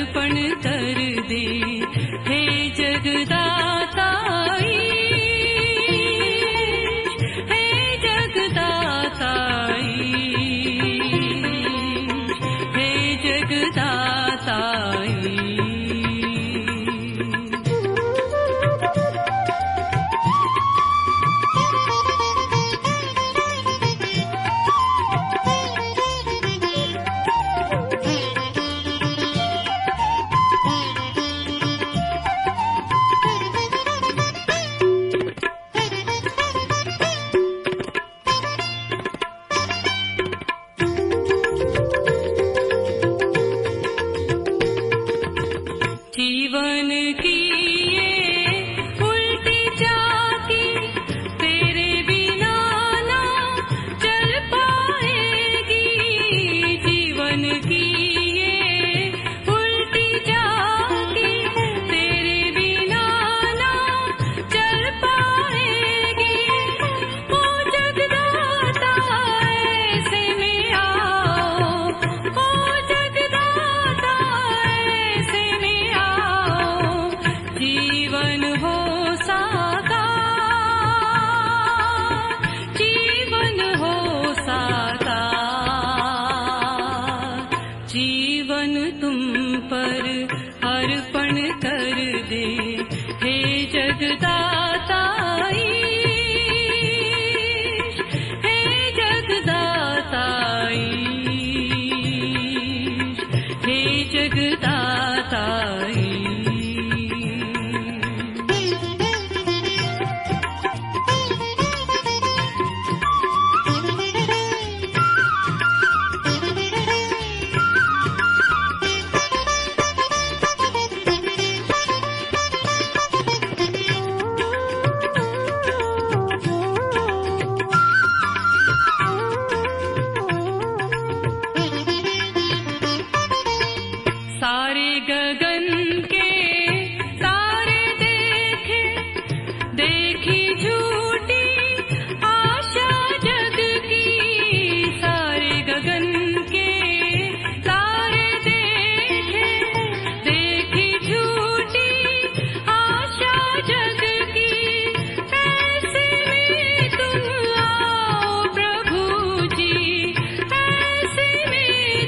अर्पण कर दे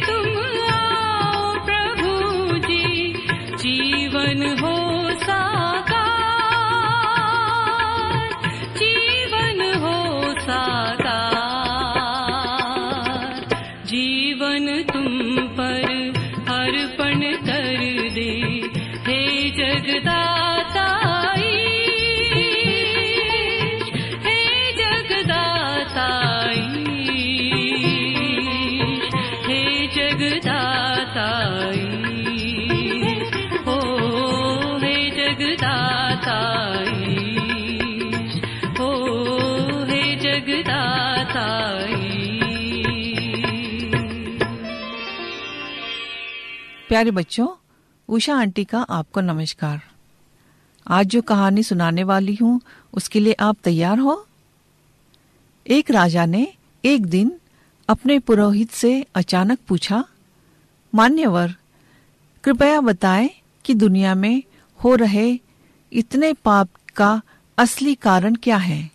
तुम आओ प्रभु जी जीवन हो प्यारे बच्चों, उषा आंटी का आपको नमस्कार। आज जो कहानी सुनाने वाली हूँ, उसके लिए आप तैयार हो? एक राजा ने एक दिन अपने पुरोहित से अचानक पूछा, मान्यवर, कृपया बताएँ कि दुनिया में हो रहे इतने पाप का असली कारण क्या है?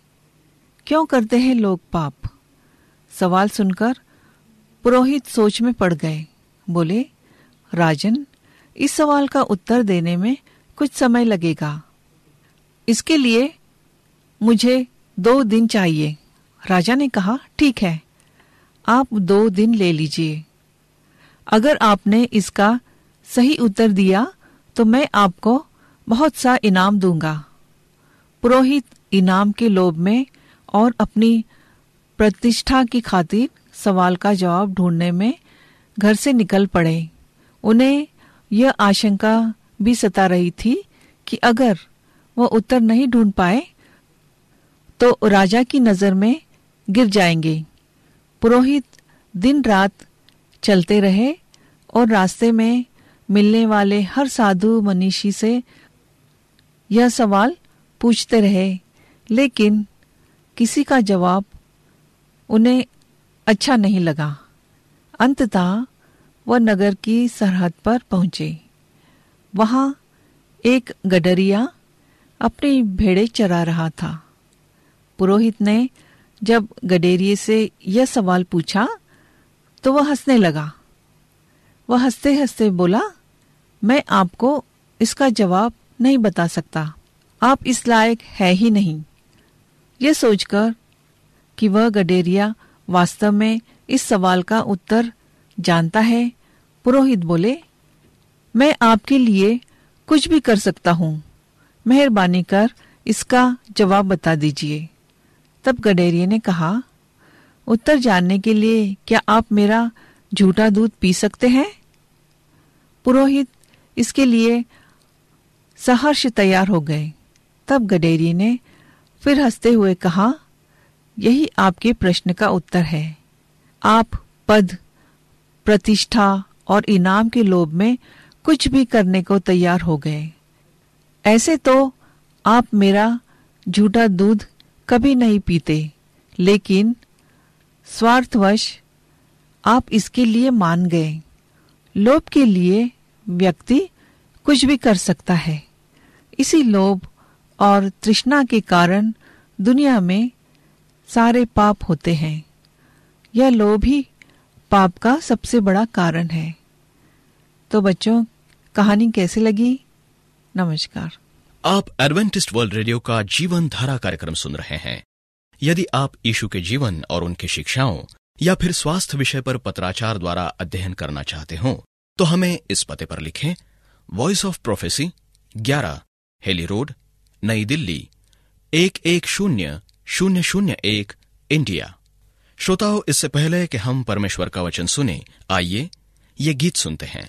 क्यों करते हैं लोग पाप? सवाल सुनकर पुरोहित सोच में पड़ गए। बोले राजन, इस सवाल का उत्तर देने में कुछ समय लगेगा। इसके लिए मुझे दो दिन चाहिए। राजा ने कहा, ठीक है, आप दो दिन ले लीजिए। अगर आपने इसका सही उत्तर दिया तो मैं आपको बहुत सा इनाम दूँगा। पुरोहित इनाम के लोभ में और अपनी प्रतिष्ठा की खातिर सवाल का जवाब ढूँढने में घर से निकल पड़े। उन्हें यह आशंका भी सता रही थी कि अगर वह उत्तर नहीं ढूंढ पाए तो राजा की नज़र में गिर जाएँगे। पुरोहित दिन रात चलते रहे और रास्ते में मिलने वाले हर साधु मनीषी से यह सवाल पूछते रहे, लेकिन किसी का जवाब उन्हें अच्छा नहीं लगा। अंततः वह नगर की सरहद पर पहुँचे। वहाँ एक गडरिया अपनी भेड़े चरा रहा था। पुरोहित ने जब गडेरिए से यह सवाल पूछा तो वह हंसने लगा। वह हँसते हँसते बोला, मैं आपको इसका जवाब नहीं बता सकता। आप इस लायक है ही नहीं। यह सोचकर कि वह गडेरिया वास्तव में इस सवाल का उत्तर जानता है पुरोहित बोले, मैं आपके लिए कुछ भी कर सकता हूँ। मेहरबानी कर इसका जवाब बता दीजिए। तब गडेरिए ने कहा, उत्तर जानने के लिए क्या आप मेरा झूठा दूध पी सकते हैं? पुरोहित इसके लिए सहर्ष तैयार हो गए। तब गडेरिए ने फिर हँसते हुए कहा, यही आपके प्रश्न का उत्तर है। आप पद प्रतिष्ठा और इनाम के लोभ में कुछ भी करने को तैयार हो गए। ऐसे तो आप मेरा झूठा दूध कभी नहीं पीते, लेकिन स्वार्थवश आप इसके लिए मान गए। लोभ के लिए व्यक्ति कुछ भी कर सकता है। इसी लोभ और तृष्णा के कारण दुनिया में सारे पाप होते हैं। यह लोभ ही पाप का सबसे बड़ा कारण है। तो बच्चों, कहानी कैसी लगी? नमस्कार। आप एडवेंटिस्ट वर्ल्ड रेडियो का जीवन धारा कार्यक्रम सुन रहे हैं। यदि आप यीशु के जीवन और उनकी शिक्षाओं या फिर स्वास्थ्य विषय पर पत्राचार द्वारा अध्ययन करना चाहते हो तो हमें इस पते पर लिखें Voice of Prophecy 11 Hailey Road Nai Delhi, एक एक शून्य शून्य शून्य एक, इंडिया। श्रोताओं इससे पहले कि हम परमेश्वर का वचन सुने आइए ये गीत सुनते हैं।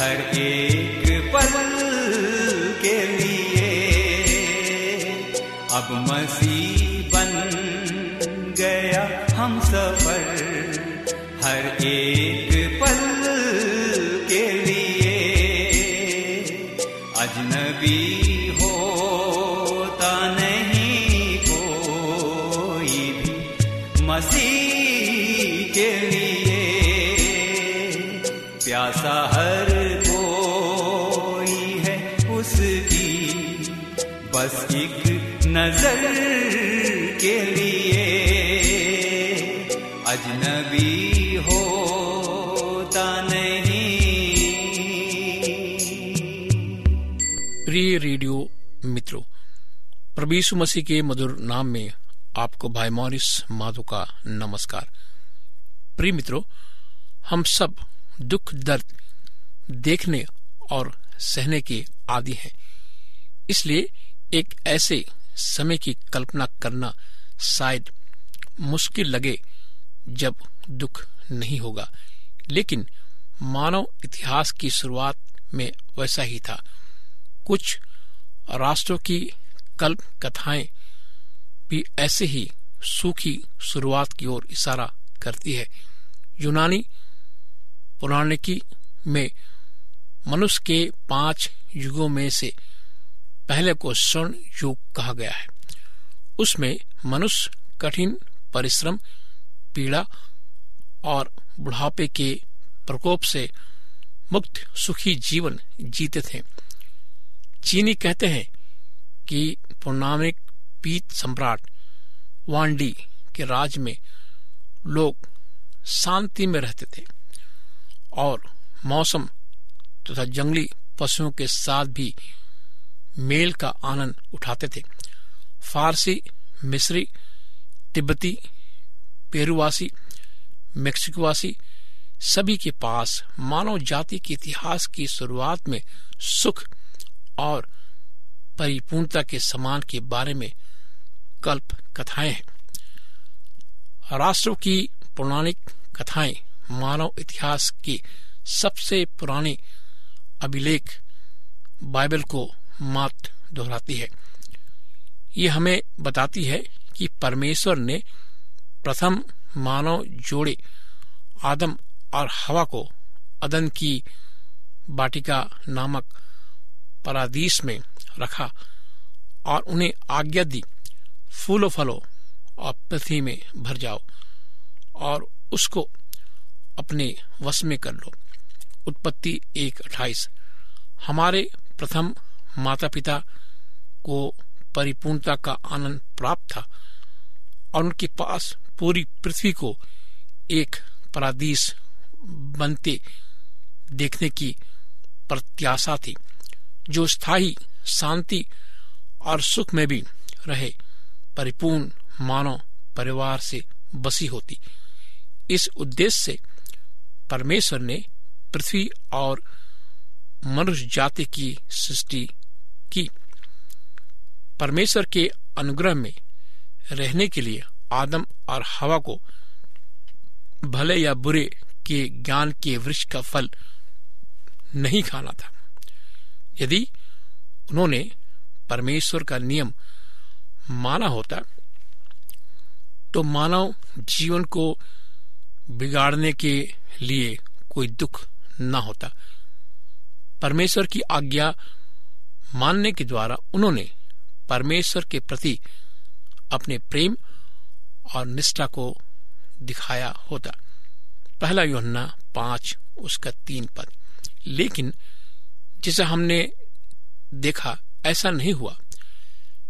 हर एक पल के लिए। अब मसीह बन गया हम सफ़र हर एक नज़र के लिए अजनबी होता नहीं। प्रिय रेडियो मित्रों, प्रभीसु मसीह के मधुर नाम में आपको भाई मॉरिस माधो का नमस्कार। प्रिय मित्रों, हम सब दुख, दर्द देखने और सहने के आदि हैं। इसलिए एक ऐसे समय की कल्पना करना शायद मुश्किल लगे जब दुख नहीं होगा। लेकिन मानव इतिहास की शुरुआत में वैसा ही था। कुछ राष्ट्रों की कल्प कथाएँ भी ऐसे ही सूखी शुरुआत की ओर इशारा करती है। यूनानी पुराणिकी में मनुष्य के पाँच युगों में से पहले को स्वर्ण युग कहा गया है। उसमें मनुष्य कठिन परिश्रम, पीड़ा और बुढ़ापे के प्रकोप से मुक्त सुखी जीवन जीते थे। चीनी कहते हैं कि पूर्णामिक पीत सम्राट वांडी के राज में लोग शांति में रहते थे और मौसम तथा जंगली पशुओं के साथ भी मेल का आनंद उठाते थे। फारसी, मिस्री, तिब्बती, पेरुवासी, मेक्सिकोवासी सभी के पास मानव जाति के इतिहास की शुरुआत में सुख और परिपूर्णता के समान के बारे में कल्प कथाएँ हैं। राष्ट्रों की पौराणिक कथाएँ मानव इतिहास की सबसे पुरानी अभिलेख बाइबल को मात दोहराती है। ये हमें बताती है कि परमेश्वर ने प्रथम मानव जोड़े आदम और हवा को अदन की बाटिका नामक परादीस में रखा और उन्हें आज्ञा दी, फूलो, फलो और पृथ्वी में भर जाओ और उसको अपने वश में कर लो। उत्पत्ति एक अट्ठाईस। हमारे प्रथम माता पिता को परिपूर्णता का आनंद प्राप्त था और उनके पास पूरी पृथ्वी को एक परादीस बनते देखने की प्रत्याशा थी, जो स्थायी शांति और सुख में भी रहे, परिपूर्ण मानव परिवार से बसी होती। इस उद्देश्य से परमेश्वर ने पृथ्वी और मनुष्य जाति की सृष्टि की परमेश्वर के अनुग्रह में रहने के लिए आदम और हवा को भले या बुरे के ज्ञान के वृक्ष का फल नहीं खाना था। यदि उन्होंने परमेश्वर का नियम माना होता तो मानव जीवन को बिगाड़ने के लिए कोई दुख न होता। परमेश्वर की आज्ञा मानने के द्वारा उन्होंने परमेश्वर के प्रति अपने प्रेम और निष्ठा को दिखाया होता। पहला योहन्ना पाँच, उसका तीन पद। लेकिन जिसे हमने देखा, ऐसा नहीं हुआ।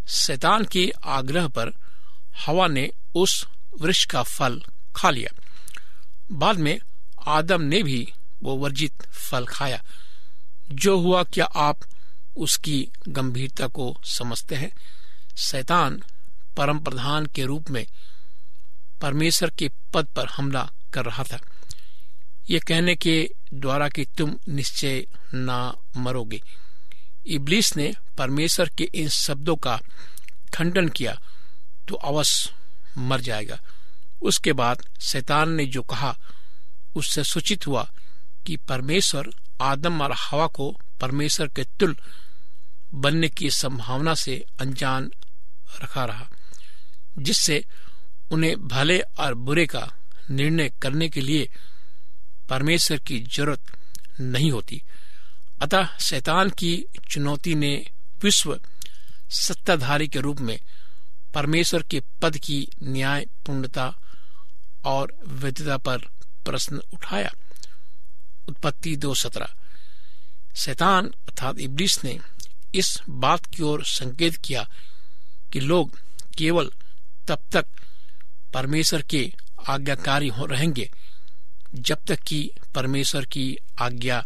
शैतान के आग्रह पर हवा ने उस वृक्ष का फल खा लिया। बाद में आदम ने भी वो वर्जित फल खाया। जो हुआ, क्या आप उसकी गंभीरता को समझते हैं। शैतान परम प्रधान के रूप में परमेश्वर के पद पर हमला कर रहा था। ये कहने के द्वारा कि तुम निश्चय ना मरोगे। इब्लिस ने परमेश्वर के इन शब्दों का खंडन किया तो अवश्य मर जाएगा। उसके बाद शैतान ने जो कहा, उससे सूचित हुआ कि परमेश्वर आदम और हवा को परमेश्वर के तुल बनने की संभावना से अनजान रखा रहा, जिससे उन्हें भले और बुरे का निर्णय करने के लिए परमेश्वर की ज़रूरत नहीं होती। अतः शैतान की चुनौती ने विश्व सत्ताधारी के रूप में परमेश्वर के पद की न्याय पूर्णता और वैधता पर प्रश्न उठाया। उत्पत्ति दो सत्रह। शैतान अर्थात इब्लिस ने इस बात की ओर संकेत किया कि लोग केवल तब तक परमेश्वर के आज्ञाकारी हो रहेंगे, जब तक कि परमेश्वर की आज्ञा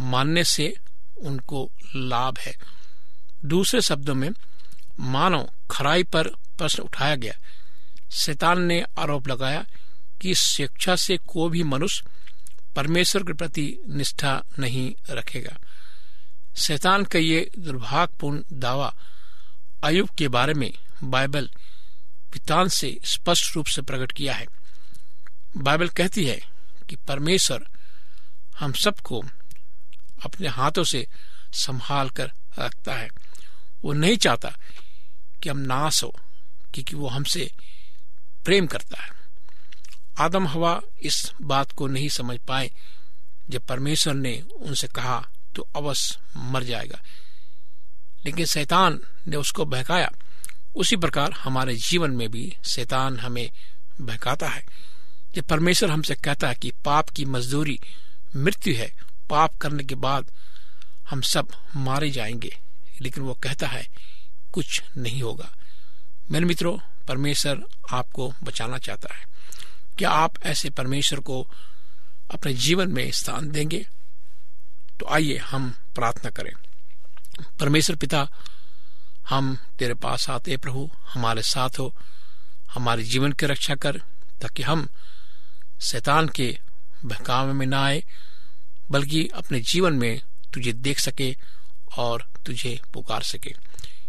मानने से उनको लाभ है। दूसरे शब्दों में, मानव खराई पर प्रश्न उठाया गया। शैतान ने आरोप लगाया कि शिक्षा से कोई भी मनुष्य परमेश्वर के प्रति निष्ठा नहीं रखेगा। शैतान का ये दुर्भाग्यपूर्ण दावा अयुब के बारे में बाइबल पितान से स्पष्ट रूप से प्रकट किया है। बाइबल कहती है कि परमेश्वर हम सबको अपने हाथों से संभाल कर रखता है। वो नहीं चाहता कि हम नाश हो, क्योंकि वो हमसे प्रेम करता है। आदम हवा इस बात को नहीं समझ पाए। जब परमेश्वर ने उनसे कहा तो अवश्य मर जाएगा। लेकिन शैतान ने उसको बहकाया। उसी प्रकार हमारे जीवन में भी शैतान हमें बहकाता है। जब परमेश्वर हमसे कहता है कि पाप की मजदूरी मृत्यु है, पाप करने के बाद हम सब मारे जाएँगे, लेकिन वो कहता है, कुछ नहीं होगा। मेरे मित्रों, परमेश्वर आपको बचाना चाहता है। क्या आप ऐसे परमेश्वर को अपने जीवन में स्थान देंगे? तो आइए हम प्रार्थना करें। परमेश्वर पिता, हम तेरे पास आते प्रभु, हमारे साथ हो, हमारे जीवन की रक्षा कर, ताकि हम शैतान के बहकावे में ना आए, बल्कि अपने जीवन में तुझे देख सके और तुझे पुकार सके।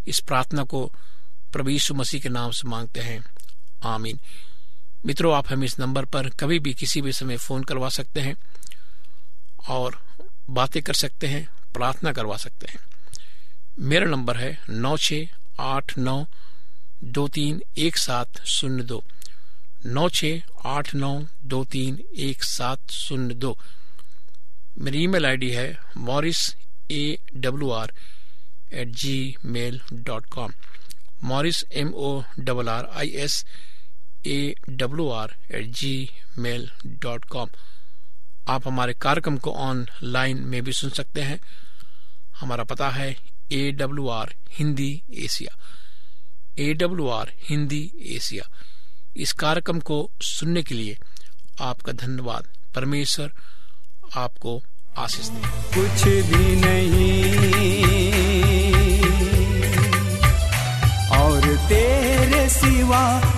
इस प्रार्थना को प्रभु यीशु मसीह के नाम से मांगते हैं। आमीन। मित्रों, आप हमें इस नंबर पर कभी भी किसी भी समय फ़ोन करवा सकते हैं और बातें कर सकते हैं, प्रार्थना करवा सकते हैं। मेरा नंबर है नौ छ आठ नौ दो तीन एक सात शून्य दो। नौ छ आठ नौ दो तीन एक सात शून्य दो। मेरी ईमेल आईडी है Morris A W R at gmail dot com. Morris M O double R I S A W R at gmail dot com आप हमारे कार्यक्रम को ऑनलाइन में भी सुन सकते हैं। हमारा पता है A W R Hindi Asia. A W R Hindi Asia. इस कार्यक्रम को सुनने के लिए आपका धन्यवाद। परमेश्वर आपको आशीष दे। कुछ भी नहीं। और तेरे सिवा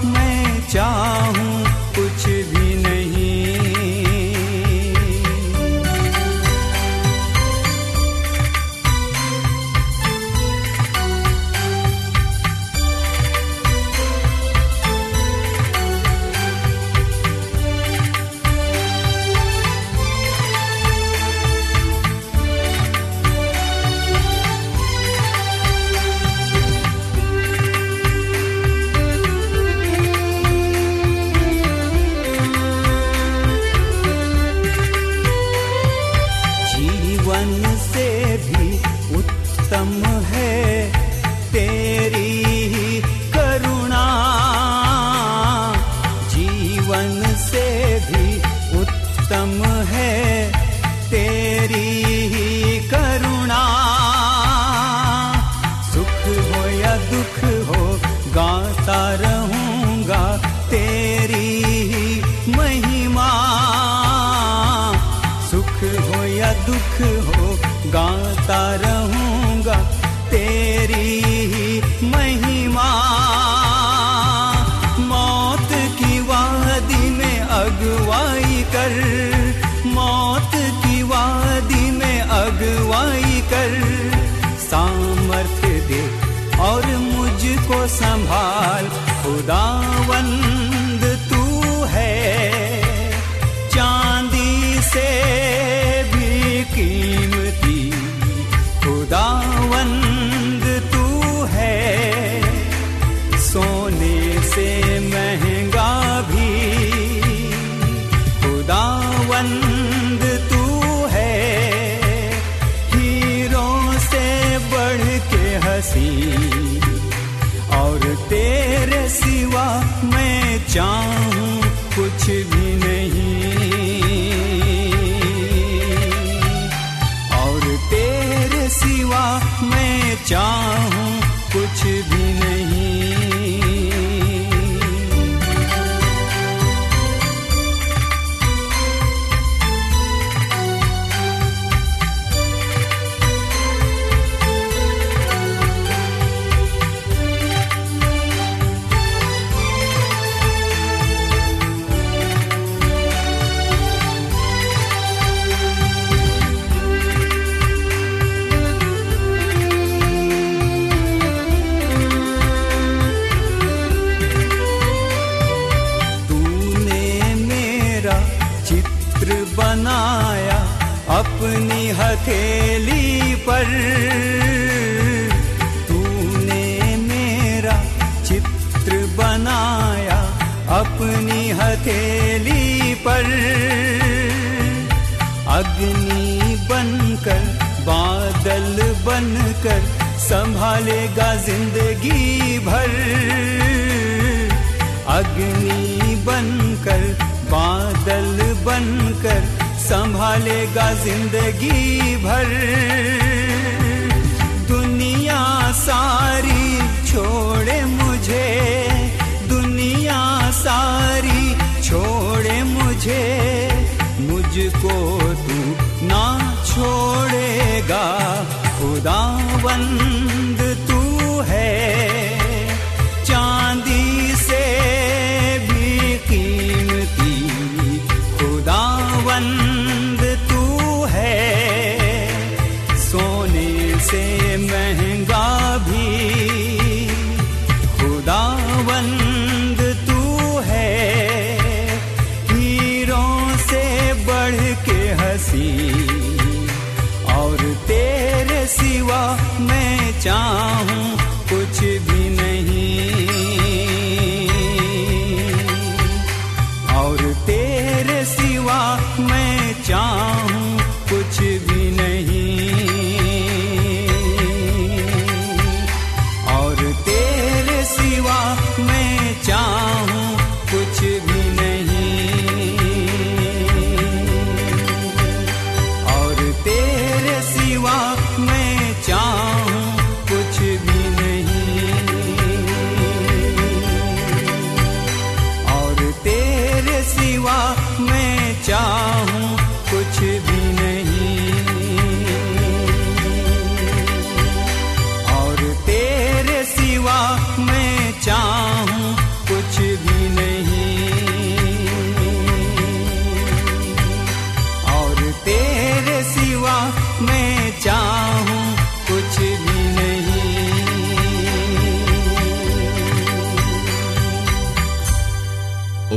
बनकर संभालेगा ज़िंदगी भर। दुनिया सारी छोड़े मुझे, दुनिया सारी छोड़े मुझे। मुझको तू ना छोड़ेगा खुदावंद